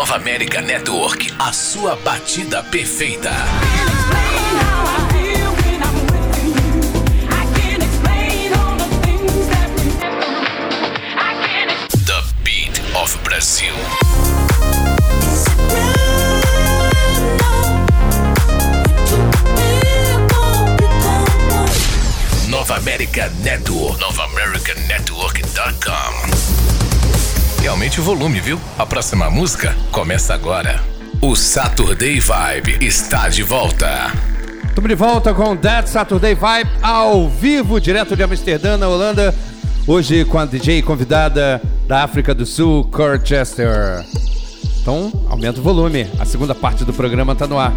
Nova América Network, a sua batida perfeita. The Beat of Brasil. Nova América Network. Nova American Network.com. E aumente o volume, viu? A próxima música começa agora. O Saturday Vibe está de volta. Estamos de volta com That Saturday Vibe ao vivo, direto de Amsterdã, na Holanda. Hoje com a DJ convidada da África do Sul, Chester. Então, aumenta o volume. A segunda parte do programa está no ar.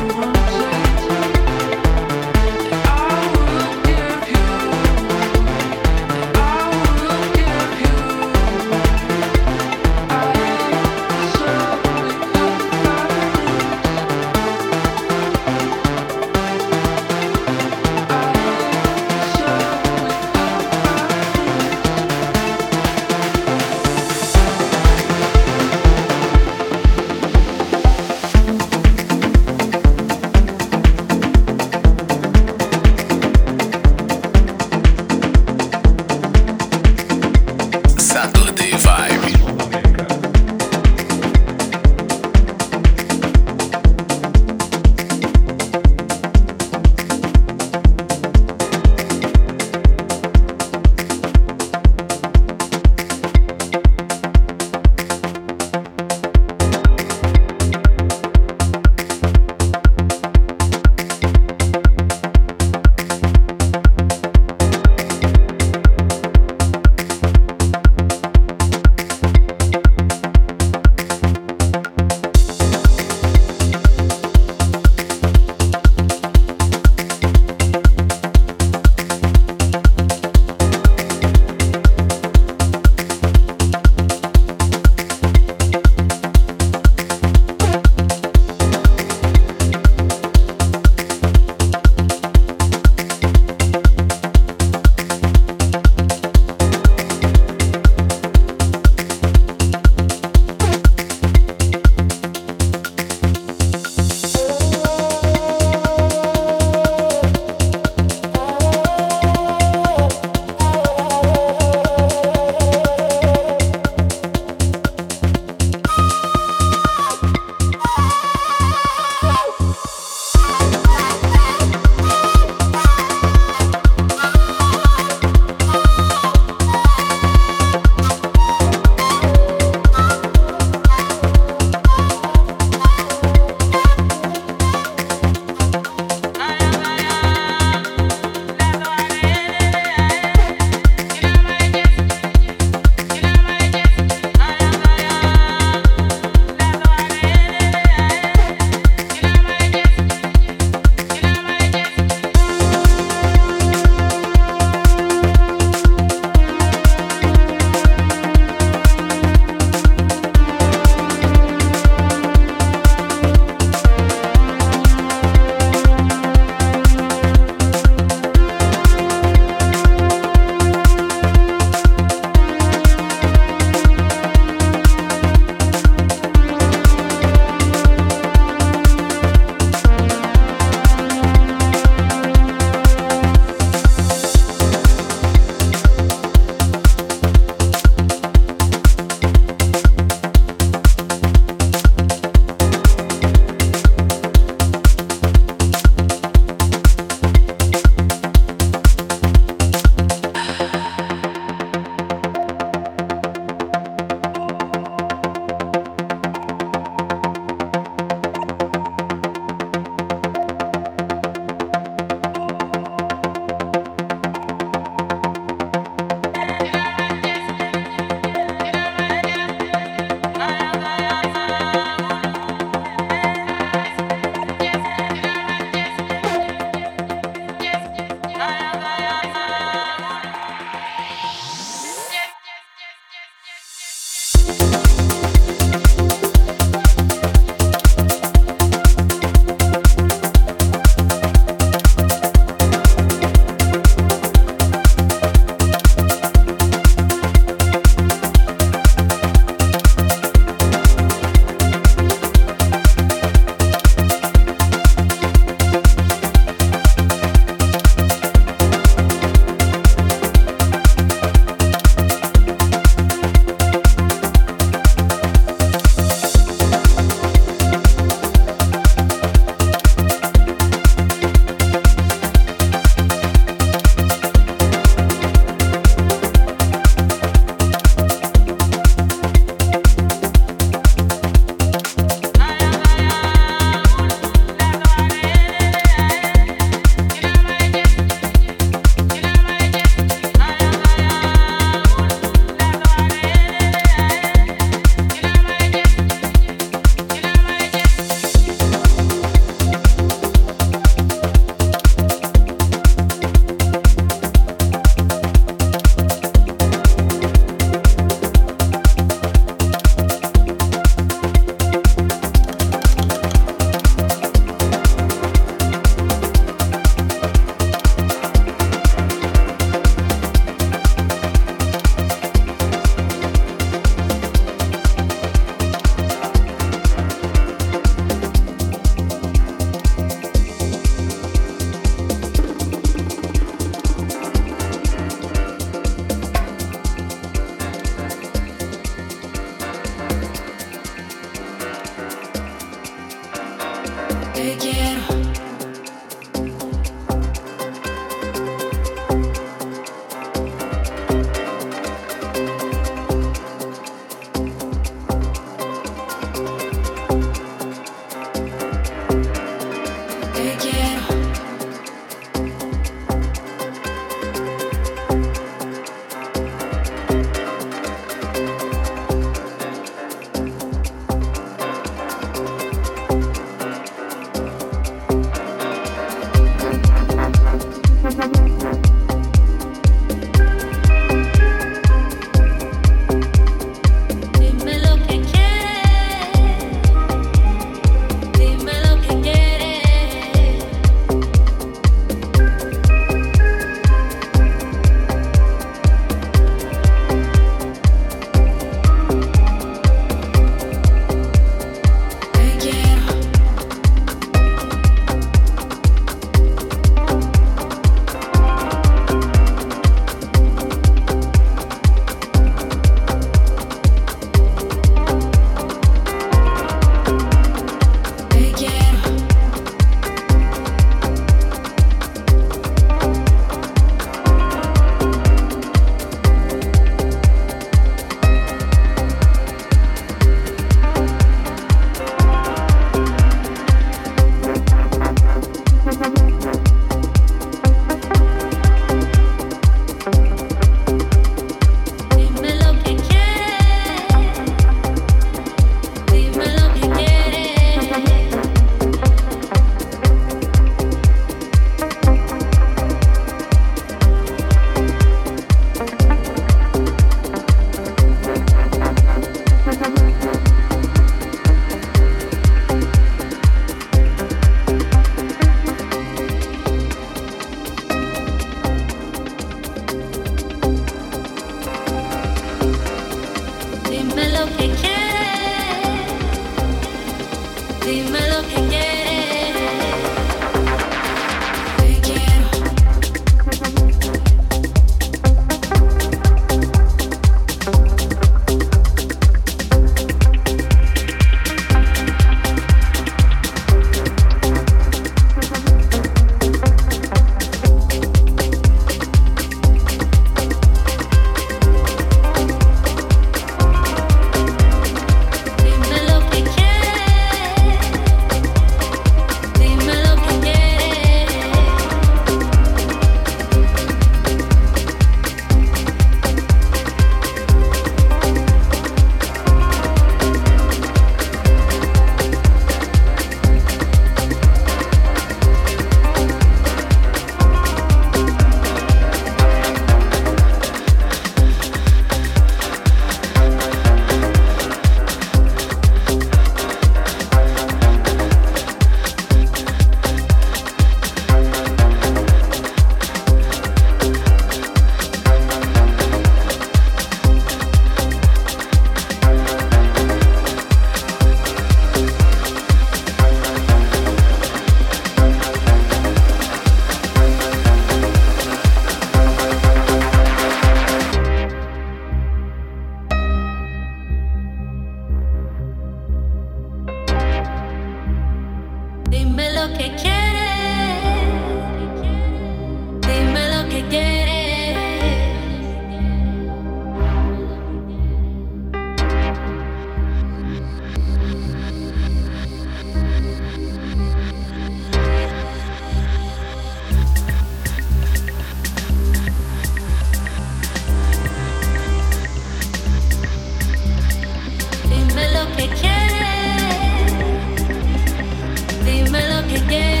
look again.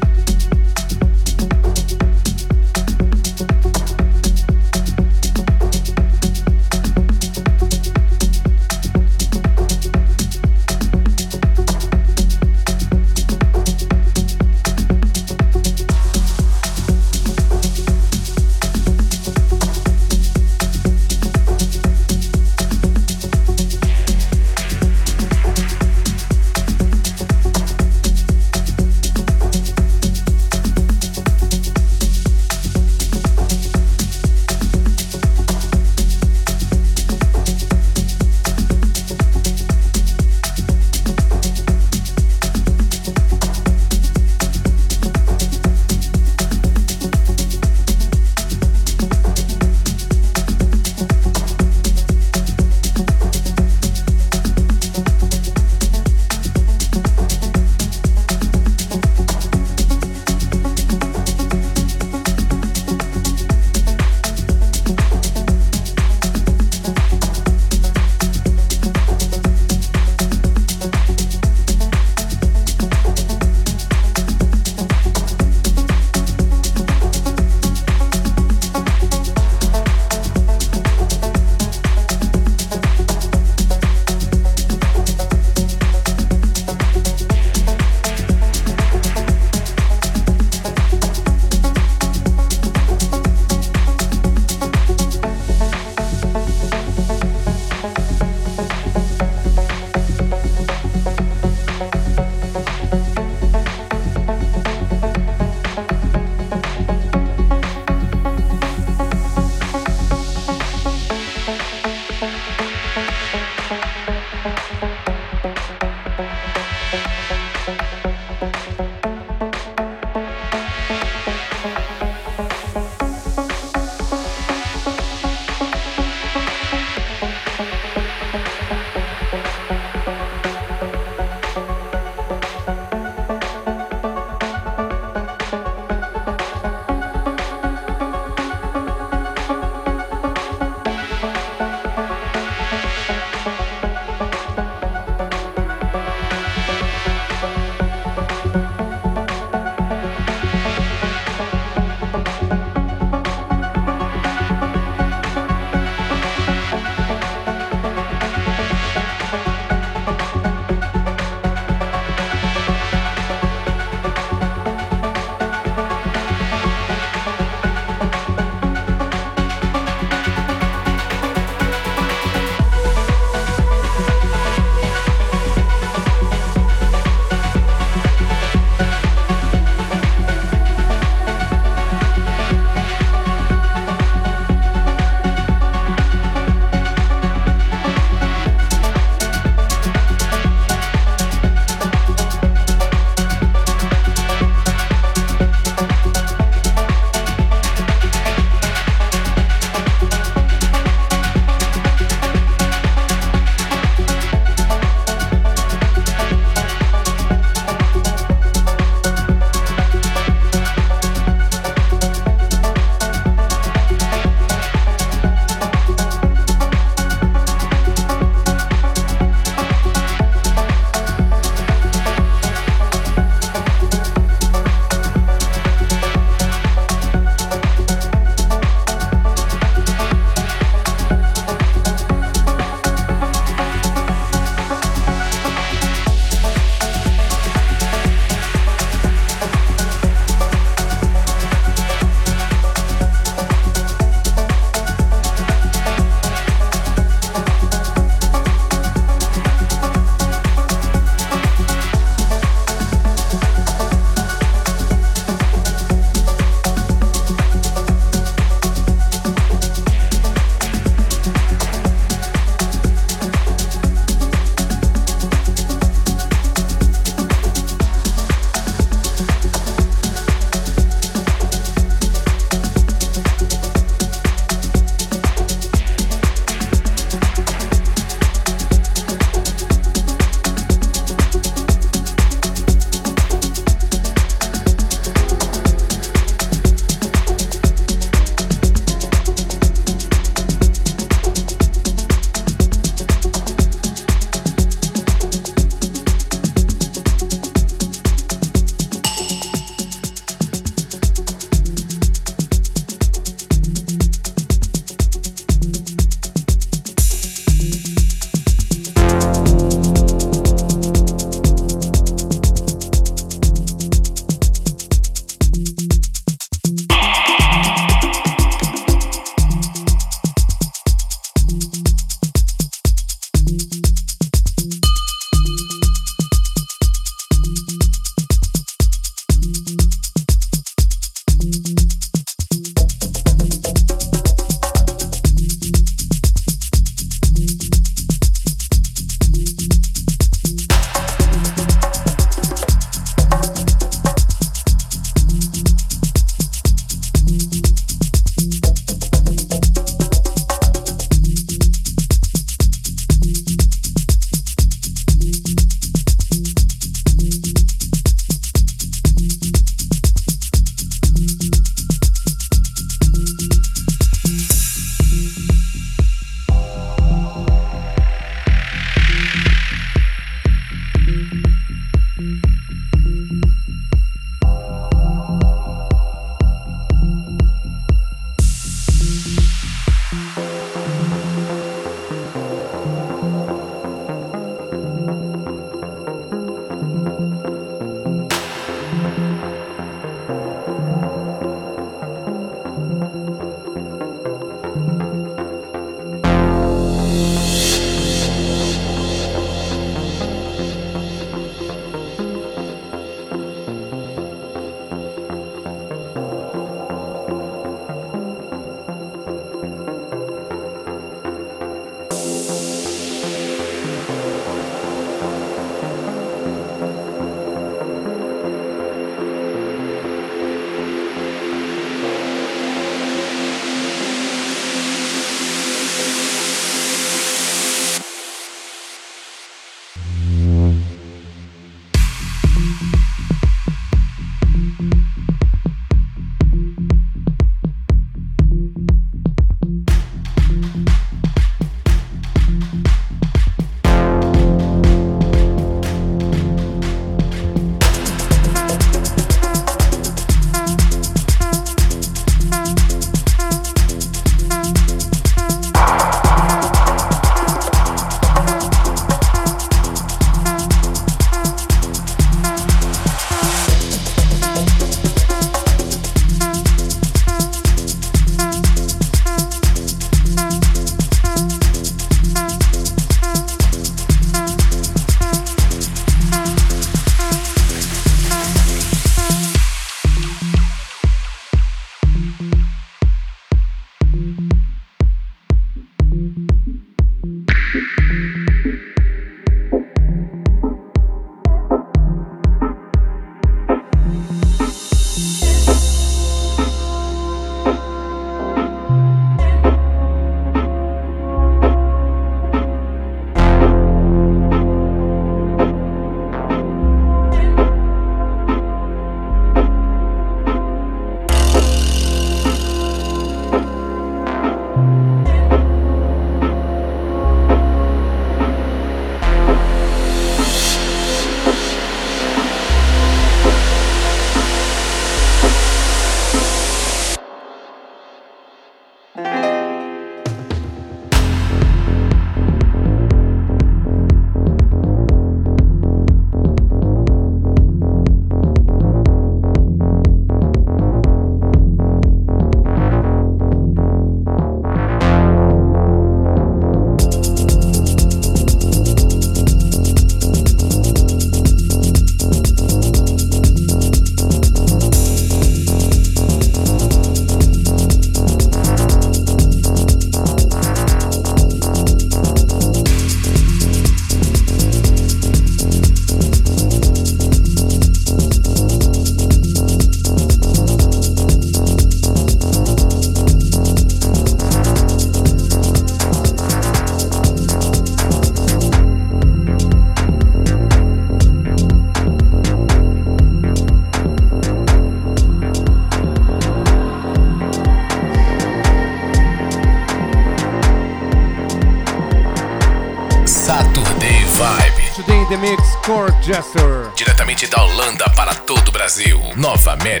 Nova América.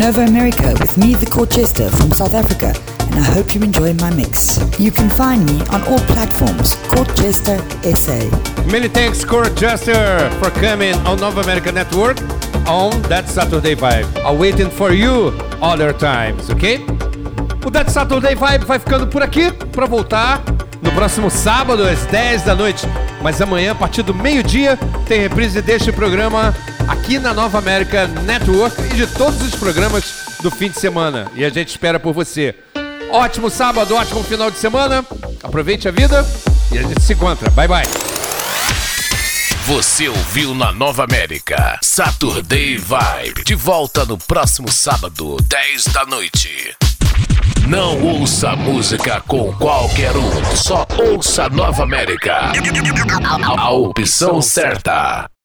Nova America with me, the Corchester from South Africa, and I hope you enjoy my mix. You can find me on all platforms, Corchester SA. Many thanks, Corchester, for coming on Nova America Network on That Saturday Vibe. I'm waiting for you other times, ok? O That Saturday Vibe vai ficando por aqui para voltar no próximo sábado às 10 da noite. Mas amanhã, a partir do meio-dia, tem reprise deste programa aqui na Nova América Network e de todos os programas do fim de semana. E a gente espera por você. Ótimo sábado, ótimo final de semana. Aproveite a vida e a gente se encontra. Bye bye. Você ouviu na Nova América Saturday Vibe. De volta no próximo sábado, 10 da noite. Não ouça música com qualquer um, só ouça Nova América. A opção certa.